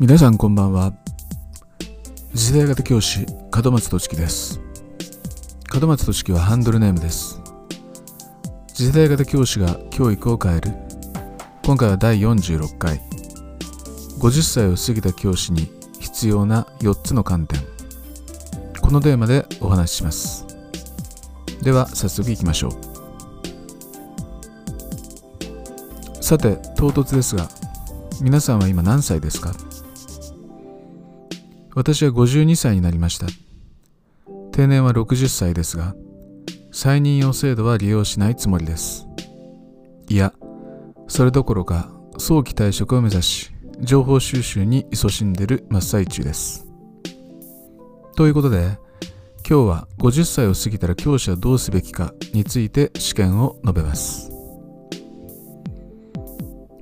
皆さんこんばんは。次世代型教師門松俊樹です。門松俊樹はハンドルネームです。次世代型教師が教育を変える。今回は第46回。50歳を過ぎた教師に必要な4つの観点。このテーマでお話しします。では早速いきましょう。さて唐突ですが皆さんは今何歳ですか？私は52歳になりました。定年は60歳ですが再任用制度は利用しないつもりです。いやそれどころか早期退職を目指し情報収集に勤しんでる真っ最中です。ということで今日は50歳を過ぎたら教師はどうすべきかについて試験を述べます。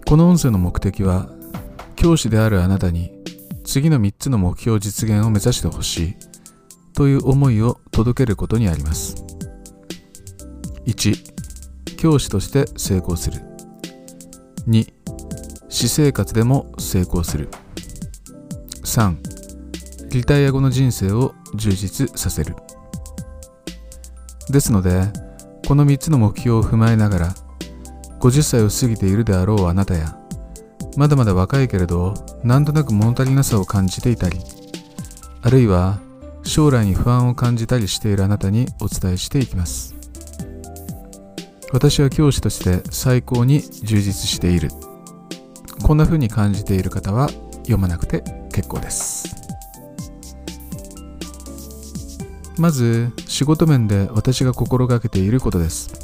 この音声の目的は教師であるあなたに次の3つの目標実現を目指してほしい。という思いを届けることにあります。1教師として成功する。2私生活でも成功する。3リタイア後の人生を充実させる。ですのでこの3つの目標を踏まえながら50歳を過ぎているであろうあなたやまだまだ若いけれどなんとなく物足りなさを感じていたりあるいは将来に不安を感じたりしているあなたにお伝えしていきます。私は教師として最高に充実している。こんな風に感じている方は読まなくて結構です。まず仕事面で私が心がけていることです。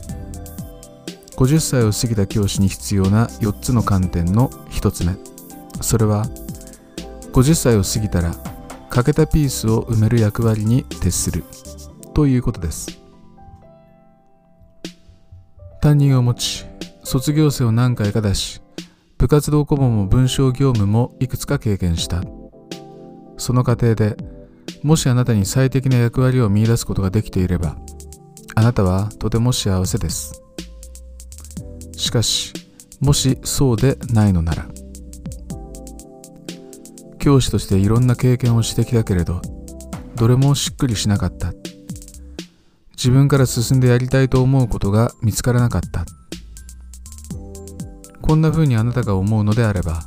50歳を過ぎた教師に必要な4つの観点の1つ目。それは50歳を過ぎたら欠けたピースを埋める役割に徹する。ということです。担任を持ち卒業生を何回か出し部活動顧問も文章業務もいくつか経験した。その過程でもしあなたに最適な役割を見いだすことができていればあなたはとても幸せです。しかしもしそうでないのなら教師としていろんな経験をしてきたけれどどれもしっくりしなかった。自分から進んでやりたいと思うことが見つからなかった。こんな風にあなたが思うのであれば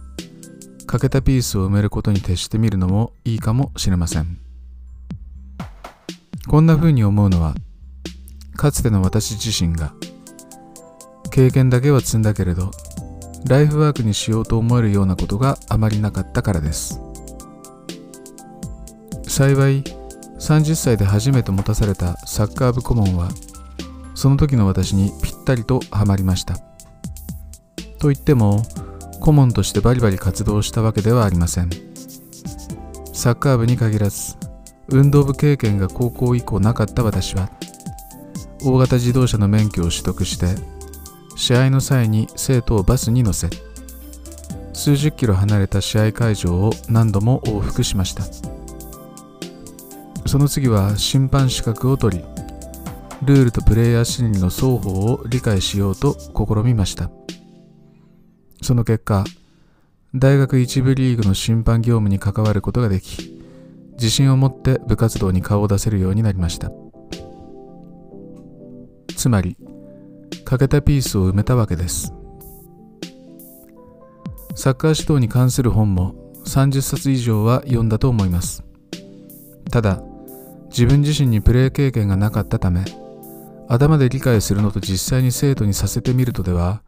欠けたピースを埋めることに徹してみるのもいいかもしれません。こんな風に思うのはかつての私自身が経験だけは積んだけれどライフワークにしようと思えるようなことがあまりなかったからです。幸い30歳で初めて持たされたサッカー部顧問はその時の私にぴったりとはまりました。と言っても顧問としてバリバリ活動したわけではありません。サッカー部に限らず運動部経験が高校以降なかった私は大型自動車の免許を取得して試合の際に生徒をバスに乗せ数十キロ離れた試合会場を何度も往復しました。その次は審判資格を取りルールとプレイヤー心理の双方を理解しようと試みました。その結果大学一部リーグの審判業務に関わることができ自信を持って部活動に顔を出せるようになりました。つまり欠けたピースを埋めたわけです。サッカー指導に関する本も30冊以上は読んだと思います。ただ自分自身にプレー経験がなかったため頭で理解するのと実際に生徒にさせてみるとでは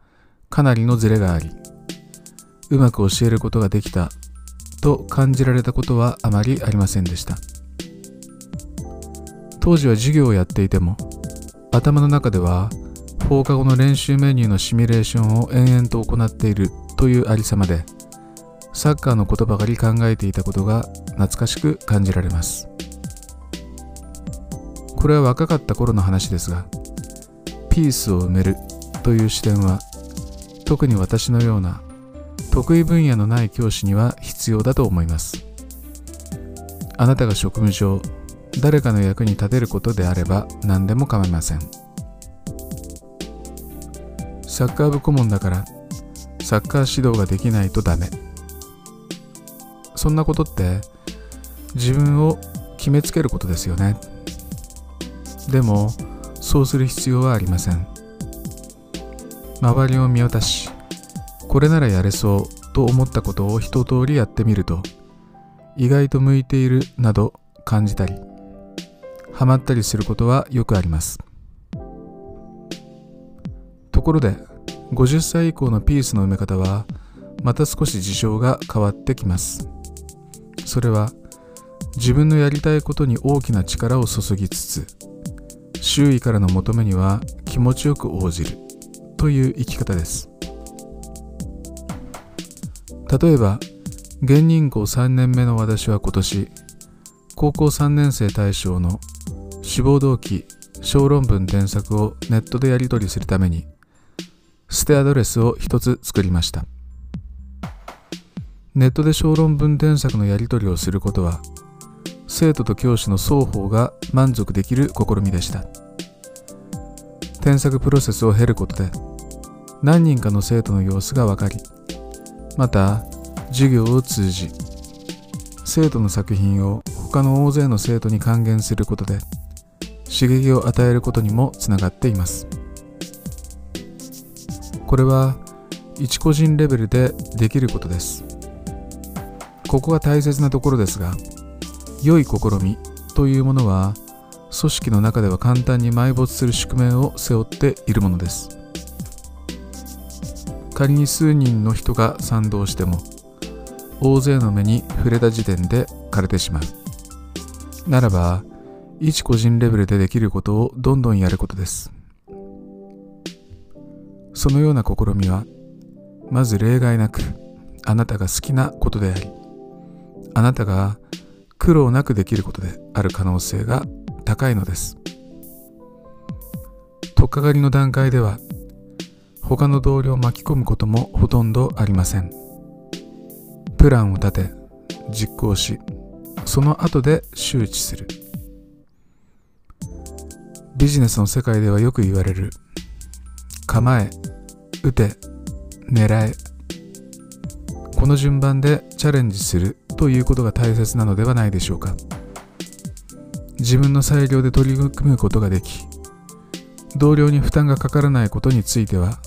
かなりのズレがありうまく教えることができたと感じられたことはあまりありませんでした。当時は授業をやっていても頭の中では放課後の練習メニューのシミュレーションを延々と行っているというありさまでサッカーのことばかり考えていたことが懐かしく感じられますこれは若かった頃の話ですがピースを埋めるという視点は特に私のような得意分野のない教師には必要だと思いますあなたが職務上誰かの役に立てることであれば何でも構いません。サッカー部顧問だからサッカー指導ができないとダメ。そんなことって自分を決めつけることですよね。でもそうする必要はありません。周りを見渡しこれならやれそうと思ったことを一通りやってみると意外と向いているなど感じたりハマったりすることはよくあります。ところで50歳以降のピースの埋め方はまた少し事情が変わってきます。それは自分のやりたいことに大きな力を注ぎつつ周囲からの求めには気持ちよく応じるという生き方です。例えば現任校3年目の私は今年高校3年生対象の志望動機小論文添削をネットでやり取りするために捨てアドレスを一つ作りました。ネットで小論文添削のやり取りをすることは生徒と教師の双方が満足できる試みでした。添削プロセスを経ることで何人かの生徒の様子が分かりまた授業を通じ生徒の作品を他の大勢の生徒に還元することで刺激を与えることにもつながっています。これは一個人レベルでできることです。ここが大切なところですが良い試みというものは組織の中では簡単に埋没する宿命を背負っているものです。仮に数人の人が賛同しても大勢の目に触れた時点で枯れてしまう。ならば一個人レベルでできることをどんどんやることです。そのような試みはまず例外なくあなたが好きなことでありあなたが苦労なくできることである可能性が高いのです。取っかかりの段階では他の同僚を巻き込むこともほとんどありません。プランを立て実行しその後で周知する。ビジネスの世界ではよく言われる構え打て狙え。この順番でチャレンジするということが大切なのではないでしょうか。自分の裁量で取り組むことができ同僚に負担がかからないことについては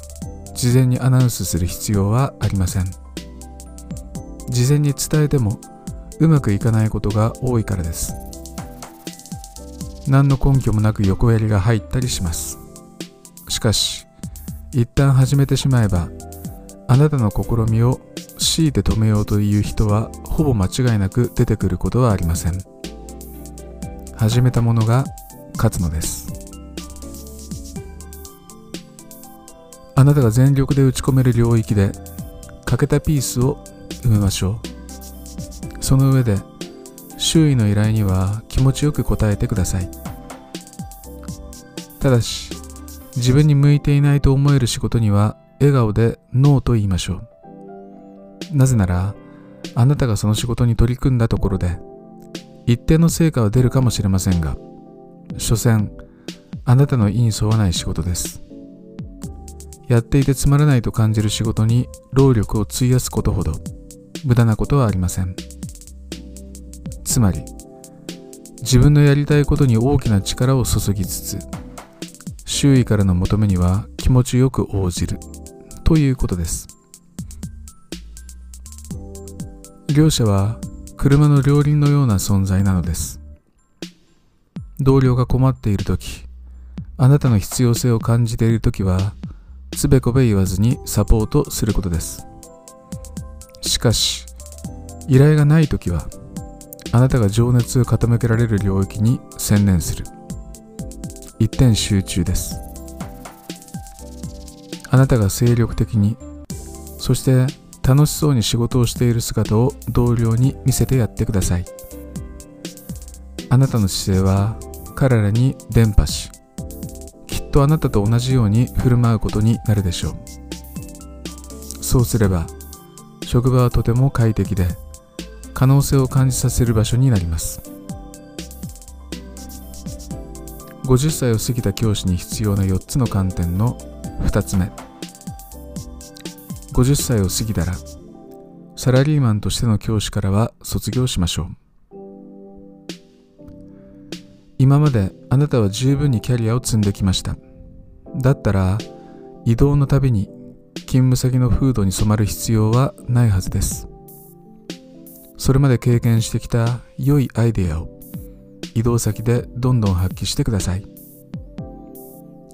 事前にアナウンスする必要はありません。事前に伝えてもうまくいかないことが多いからです。何の根拠もなく横やりが入ったりします。しかし一旦始めてしまえばあなたの試みを強いて止めようという人はほぼ間違いなく出てくることはありません。始めたものが勝つのです。あなたが全力で打ち込める領域で欠けたピースを埋めましょう。その上で周囲の依頼には気持ちよく答えてください。ただし自分に向いていないと思える仕事には笑顔でノーと言いましょう。なぜならあなたがその仕事に取り組んだところで一定の成果は出るかもしれませんが所詮あなたの意に沿わない仕事です。やっていてつまらないと感じる仕事に労力を費やすことほど無駄なことはありません。つまり自分のやりたいことに大きな力を注ぎつつ周囲からの求めには気持ちよく応じるということです。両者は車の両輪のような存在なのです。同僚が困っている時あなたの必要性を感じている時はつべこべ言わずにサポートすることです。しかし依頼がない時はあなたが情熱を傾けられる領域に専念する。一点集中です。あなたが精力的にそして楽しそうに仕事をしている姿を同僚に見せてやってください。あなたの姿勢は彼らに伝播しきっとあなたと同じように振る舞うことになるでしょう。そうすれば職場はとても快適で可能性を感じさせる場所になります。50歳を過ぎた教師に必要な4つの観点の2つ目。50歳を過ぎたらサラリーマンとしての教師からは卒業しましょう。今まであなたは十分にキャリアを積んできました。だったら移動のたびに勤務先の風土に染まる必要はないはずです。それまで経験してきた良いアイデアを移動先でどんどん発揮してください。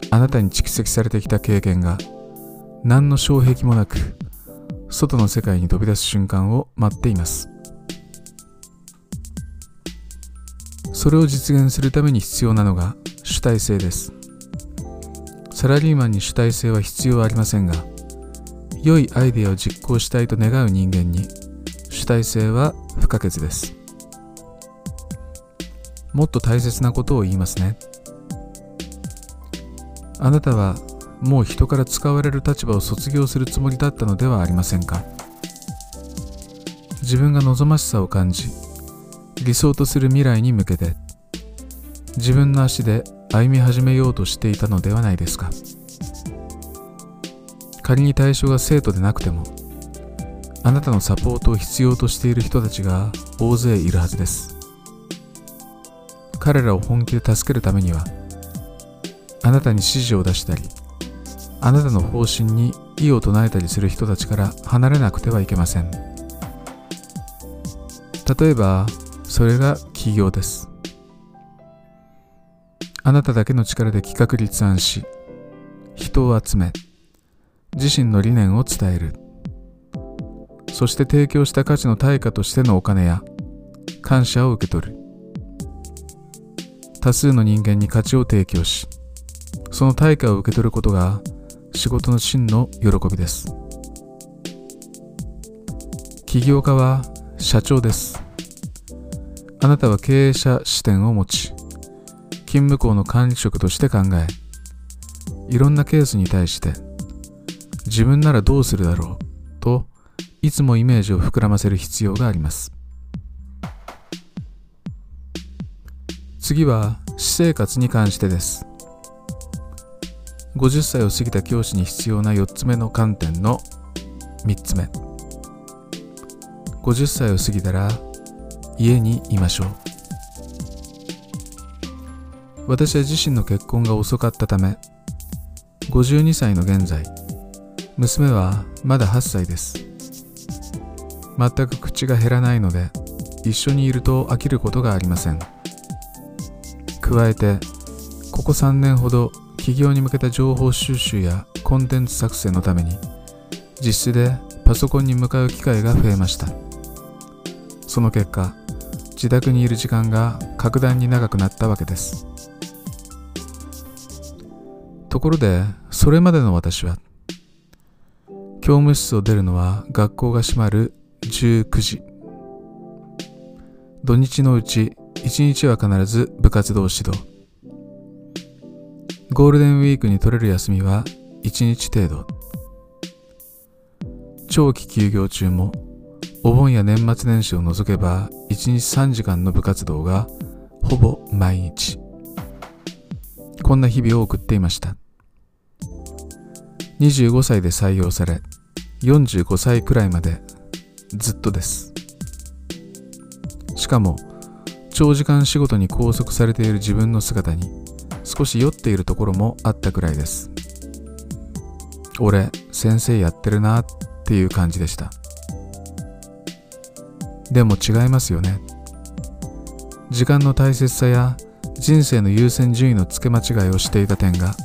あなたに蓄積されてきた経験が何の障壁もなく外の世界に飛び出す瞬間を待っています。それを実現するために必要なのが主体性です。サラリーマンに主体性は必要ありませんが良いアイデアを実行したいと願う人間に主体性は不可欠です。もっと大切なことを言いますね。あなたはもう人から使われる立場を卒業するつもりだったのではありませんか？自分が望ましさを感じ理想とする未来に向けて自分の足で歩み始めようとしていたのではないですか？仮に対象が生徒でなくてもあなたのサポートを必要としている人たちが大勢いるはずです。彼らを本気で助けるためにはあなたに指示を出したりあなたの方針に異を唱えたりする人たちから離れなくてはいけません。例えばそれが起業です。あなただけの力で企画立案し人を集め自身の理念を伝える。そして提供した価値の対価としてのお金や感謝を受け取る。多数の人間に価値を提供しその対価を受け取ることが仕事の真の喜びです。起業家は社長です。あなたは経営者視点を持ち勤務校の管理職として考えいろんなケースに対して自分ならどうするだろうといつもイメージを膨らませる必要があります。次は私生活に関してです。50歳を過ぎた教師に必要な4つ目の観点の3つ目。50歳を過ぎたら家にいましょう。私は自身の結婚が遅かったため52歳の現在娘はまだ8歳です。全く口が減らないので一緒にいると飽きることがありません。加えてここ3年ほど企業に向けた情報収集やコンテンツ作成のために実質でパソコンに向かう機会が増えました。その結果自宅にいる時間が格段に長くなったわけです。ところでそれまでの私は教務室を出るのは学校が閉まる19時。土日のうち1日は必ず部活動指導。ゴールデンウィークに取れる休みは1日程度。長期休業中もお盆や年末年始を除けば1日3時間の部活動がほぼ毎日。こんな日々を送っていました。25歳で採用され45歳くらいまでずっとです。しかも長時間仕事に拘束されている自分の姿に少し酔っているところもあったくらいです。俺先生やってるなっていう感じでした。でも違いますよね。時間の大切さや人生の優先順位の付け間違いをしていた点が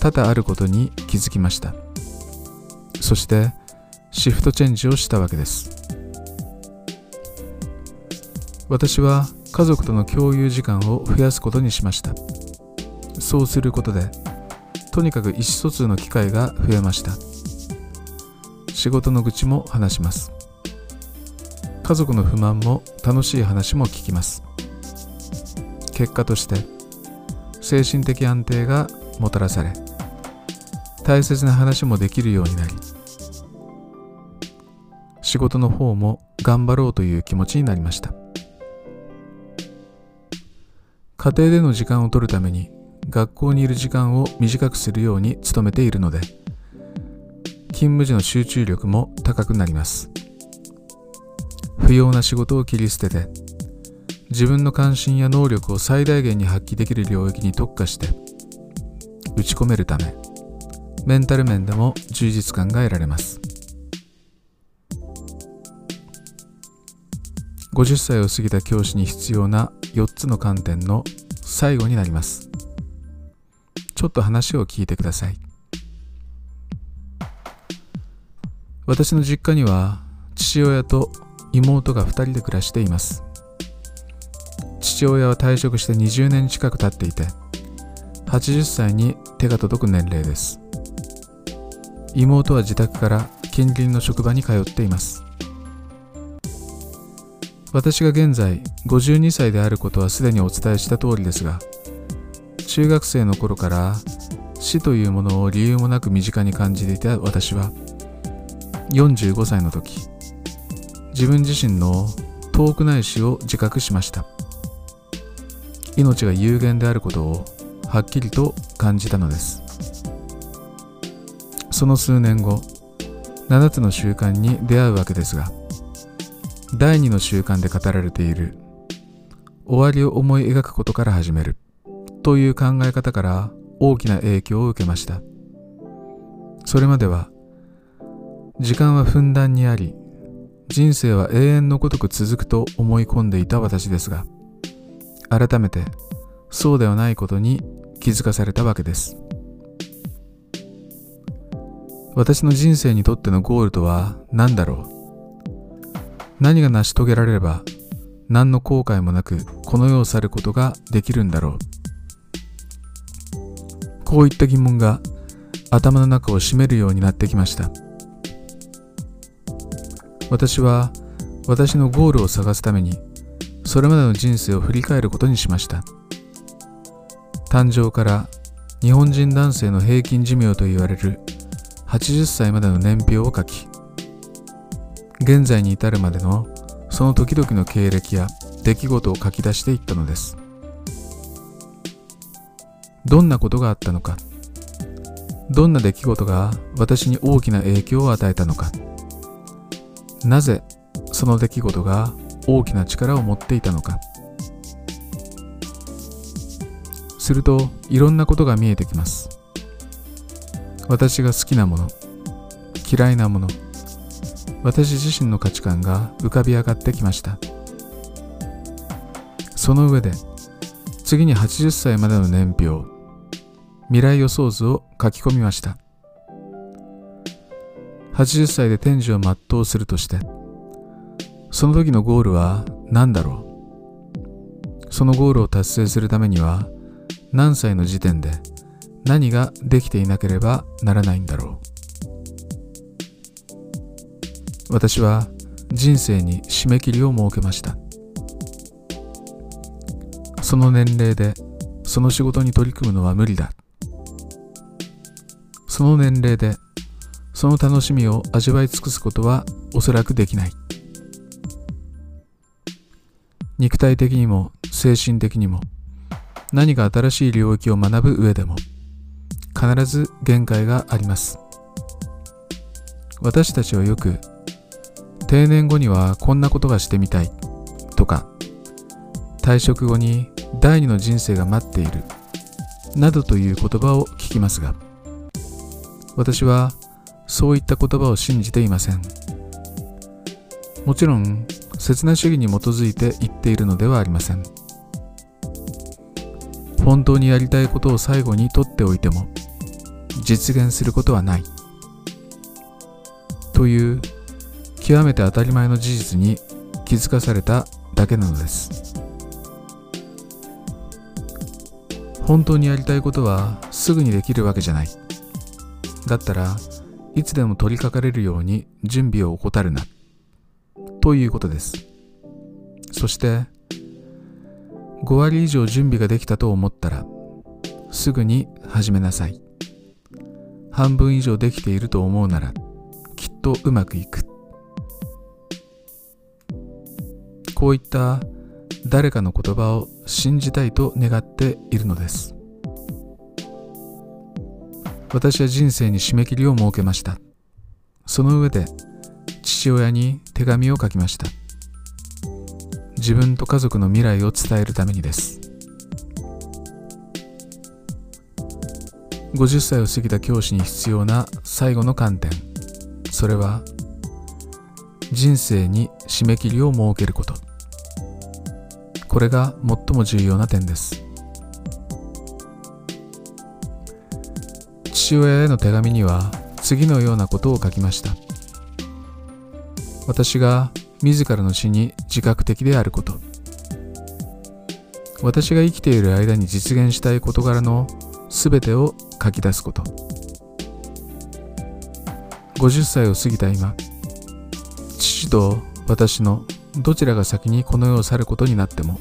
多々あることに気づきました。そしてシフトチェンジをしたわけです。私は家族との共有時間を増やすことにしました。そうすることでとにかく意思疎通の機会が増えました。仕事の愚痴も話します。家族の不満も楽しい話も聞きます。結果として精神的安定がもたらされ大切な話もできるようになり仕事の方も頑張ろうという気持ちになりました。家庭での時間を取るために学校にいる時間を短くするように努めているので勤務時の集中力も高くなります。不要な仕事を切り捨てて自分の関心や能力を最大限に発揮できる領域に特化して打ち込めるためメンタル面でも充実感が得られます。50歳を過ぎた教師に必要な4つの観点の最後になります。ちょっと話を聞いてください。私の実家には父親と妹が2人で暮らしています。父親は退職して20年近く経っていて80歳に手が届く年齢です。妹は自宅から近隣の職場に通っています。私が現在52歳であることはすでにお伝えした通りですが中学生の頃から死というものを理由もなく身近に感じていた私は45歳の時自分自身の遠くない死を自覚しました。命が有限であることをはっきりと感じたのです。その数年後7つの習慣に出会うわけですが第2の習慣で語られている。終わりを思い描くことから始める。という考え方から大きな影響を受けました。それまでは時間はふんだんにあり人生は永遠のごとく続くと思い込んでいた私ですが改めてそうではないことに気づかされたわけです。私の人生にとってのゴールとは何だろう？何が成し遂げられれば何の後悔もなくこの世を去ることができるんだろう。こういった疑問が頭の中を占めるようになってきました。私は私のゴールを探すためにそれまでの人生を振り返ることにしました。誕生から日本人男性の平均寿命と言われる80歳までの年表を書き現在に至るまでのその時々の経歴や出来事を書き出していったのです。どんなことがあったのかどんな出来事が私に大きな影響を与えたのか。なぜその出来事が大きな力を持っていたのか。するといろんなことが見えてきます。私が好きなもの嫌いなもの私自身の価値観が浮かび上がってきました。その上で次に80歳までの年表未来予想図を書き込みました。80歳で天寿を全うするとしてその時のゴールは何だろう？そのゴールを達成するためには何歳の時点で何ができていなければならないんだろう？私は人生に締め切りを設けました。その年齢でその仕事に取り組むのは無理だ。その年齢でその楽しみを味わい尽くすことはおそらくできない。肉体的にも精神的にも何か新しい領域を学ぶ上でも必ず限界があります。私たちはよく定年後にはこんなことがしてみたい。とか。退職後に第二の人生が待っている。などという言葉を聞きますが。私はそういった言葉を信じていません。もちろん刹那主義に基づいて言っているのではありません。本当にやりたいことを最後に取っておいても実現することはない。という極めて当たり前の事実に気づかされただけなのです。本当にやりたいことはすぐにできるわけじゃない。だったらいつでも取り掛かれるように準備を怠るな。ということです。そして5割以上準備ができたと思ったらすぐに始めなさい。半分以上できていると思うならきっとうまくいく。こういった誰かの言葉を信じたいと願っているのです。私は人生に締め切りを設けました。その上で父親に手紙を書きました。自分と家族の未来を伝えるためにです。50歳を過ぎた教師に必要な最後の観点。それは人生に締め切りを設けること。これが最も重要な点です。父親への手紙には次のようなことを書きました。私が自らの死に自覚的であること。私が生きている間に実現したい事柄の全てを書き出すこと。50歳を過ぎた今父と私のどちらが先にこの世を去ることになっても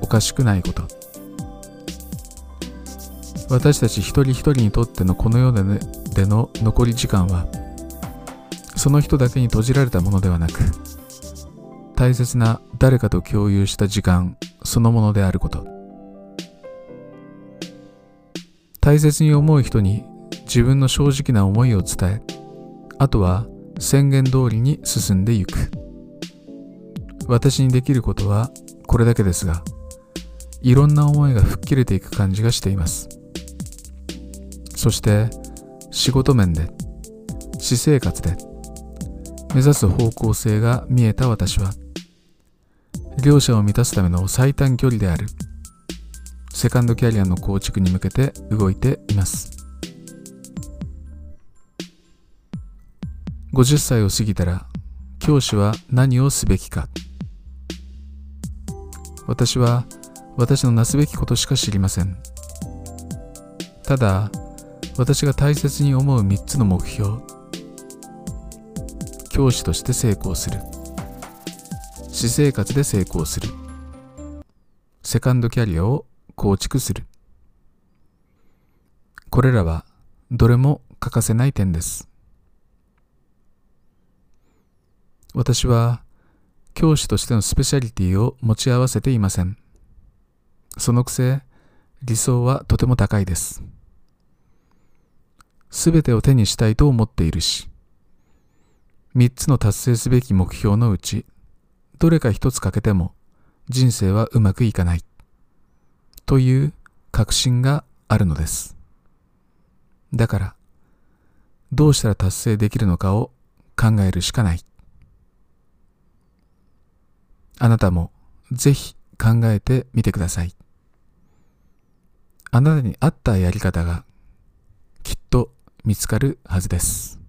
おかしくないこと。私たち一人一人にとってのこの世で,、ね、での残り時間はその人だけに閉じられたものではなく大切な誰かと共有した時間そのものであること。大切に思う人に自分の正直な思いを伝えあとは宣言通りに進んでゆく。私にできることはこれだけですがいろんな思いが吹っ切れていく感じがしています。そして仕事面で私生活で目指す方向性が見えた私は両者を満たすための最短距離であるセカンドキャリアの構築に向けて動いています。50歳を過ぎたら教師は何をすべきか私は私のなすべきことしか知りません。ただ私が大切に思う3つの目標教師として成功する。私生活で成功する。セカンドキャリアを構築する。これらはどれも欠かせない点です。私は教師としてのスペシャリティを持ち合わせていません。そのくせ理想はとても高いです。すべてを手にしたいと思っているし3つの達成すべき目標のうちどれか1つ欠けても人生はうまくいかない。という確信があるのです。だからどうしたら達成できるのかを考えるしかない。あなたもぜひ考えてみてくださいあなたに合ったやり方がきっと見つかるはずです。